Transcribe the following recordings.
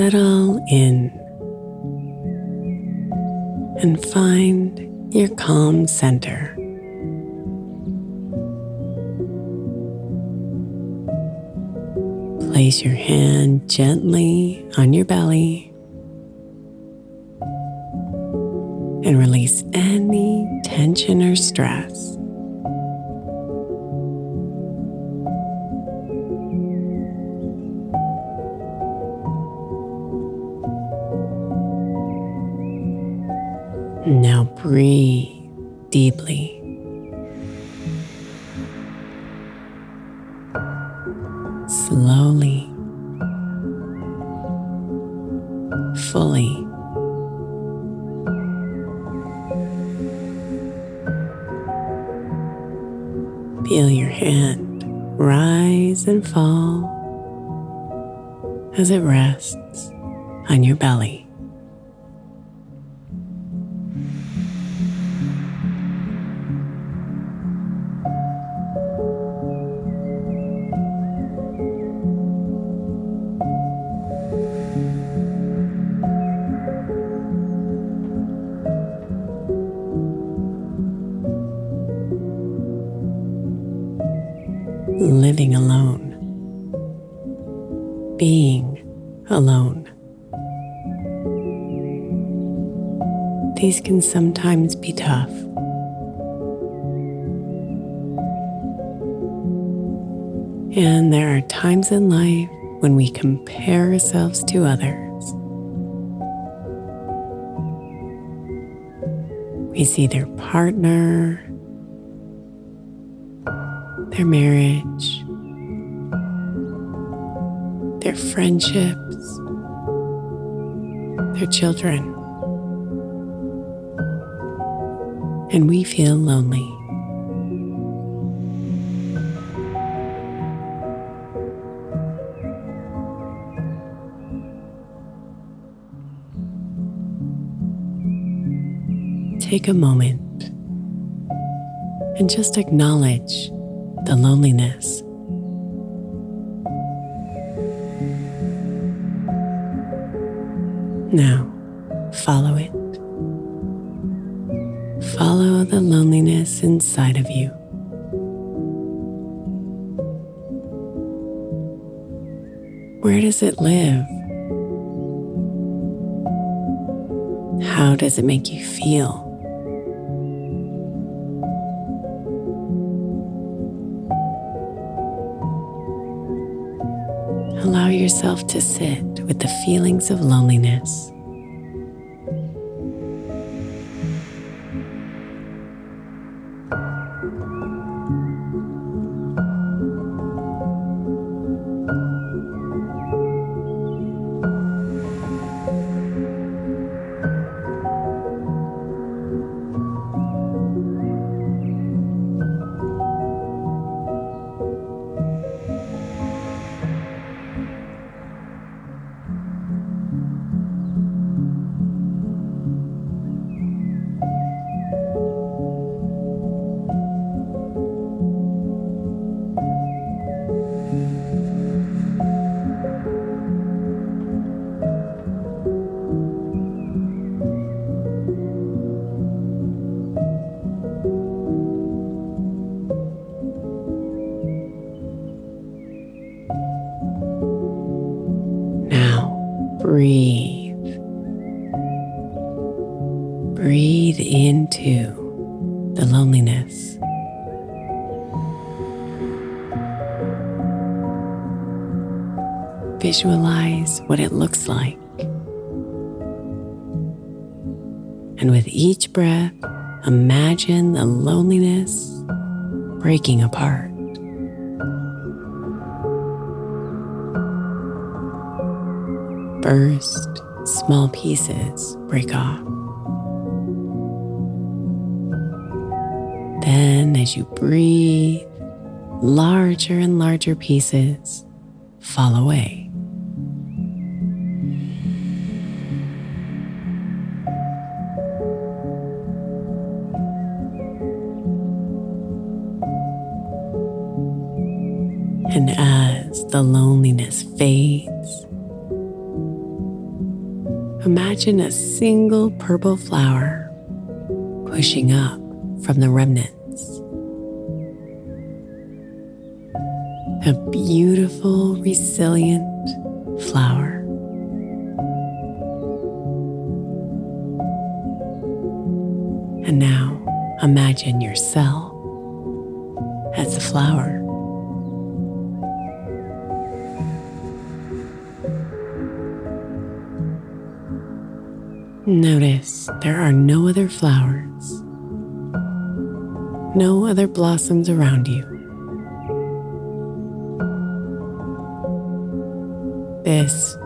Settle in and find your calm center. Place your hand gently on your belly and release any tension or stress. Now breathe deeply. Slowly, fully. Feel your hand rise and fall as it rests on your belly. These can sometimes be tough. And there are times in life when we compare ourselves to others. We see their partner, their marriage, their friendships, their children. And we feel lonely. Take a moment and just acknowledge the loneliness. Now, follow it. Inside of you. Where does it live? How does it make you feel? allow yourself to sit with the feelings of loneliness. Visualize what it looks like. And with each breath, imagine the loneliness breaking apart. First, small pieces break off. Then, as you breathe, larger and larger pieces fall away. And as the loneliness fades, imagine a single purple flower pushing up from the remnants. A beautiful, resilient flower. And now imagine yourself as the flower. Notice there are no other flowers, no other blossoms around you. This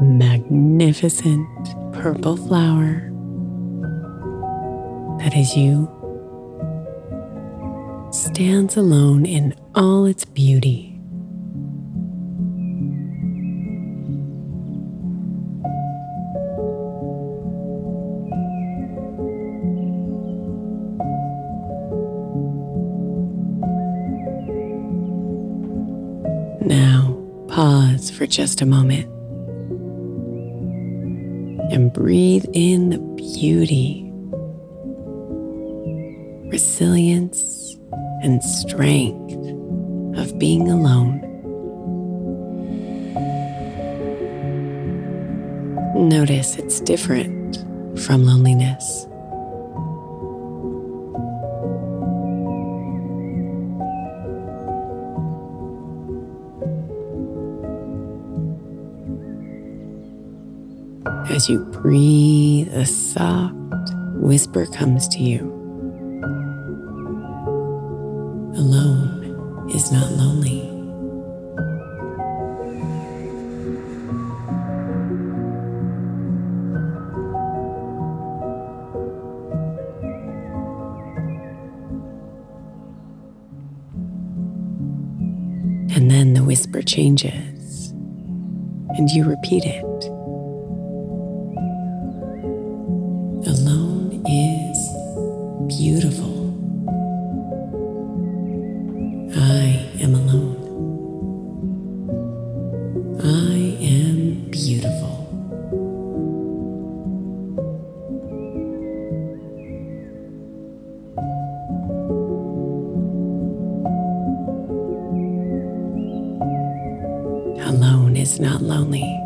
magnificent purple flower that is you stands alone in all its beauty. For just a moment and breathe in the beauty, resilience, and strength of being alone. Notice it's different from loneliness. As you breathe, a soft whisper comes to you. Alone is not lonely. And then the whisper changes, and you repeat it. Not lonely.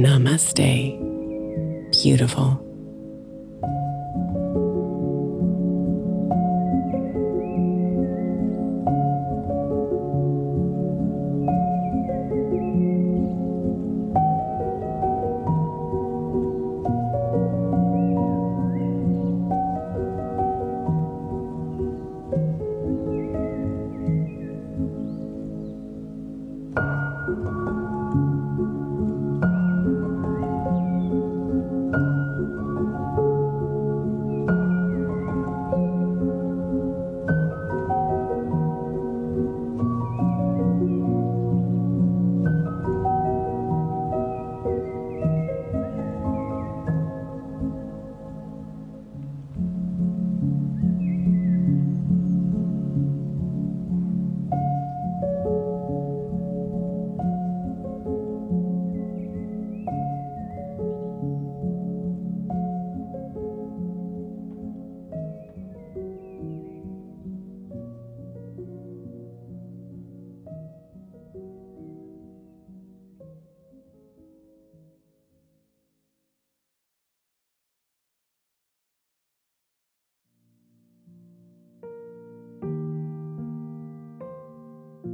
Namaste, beautiful.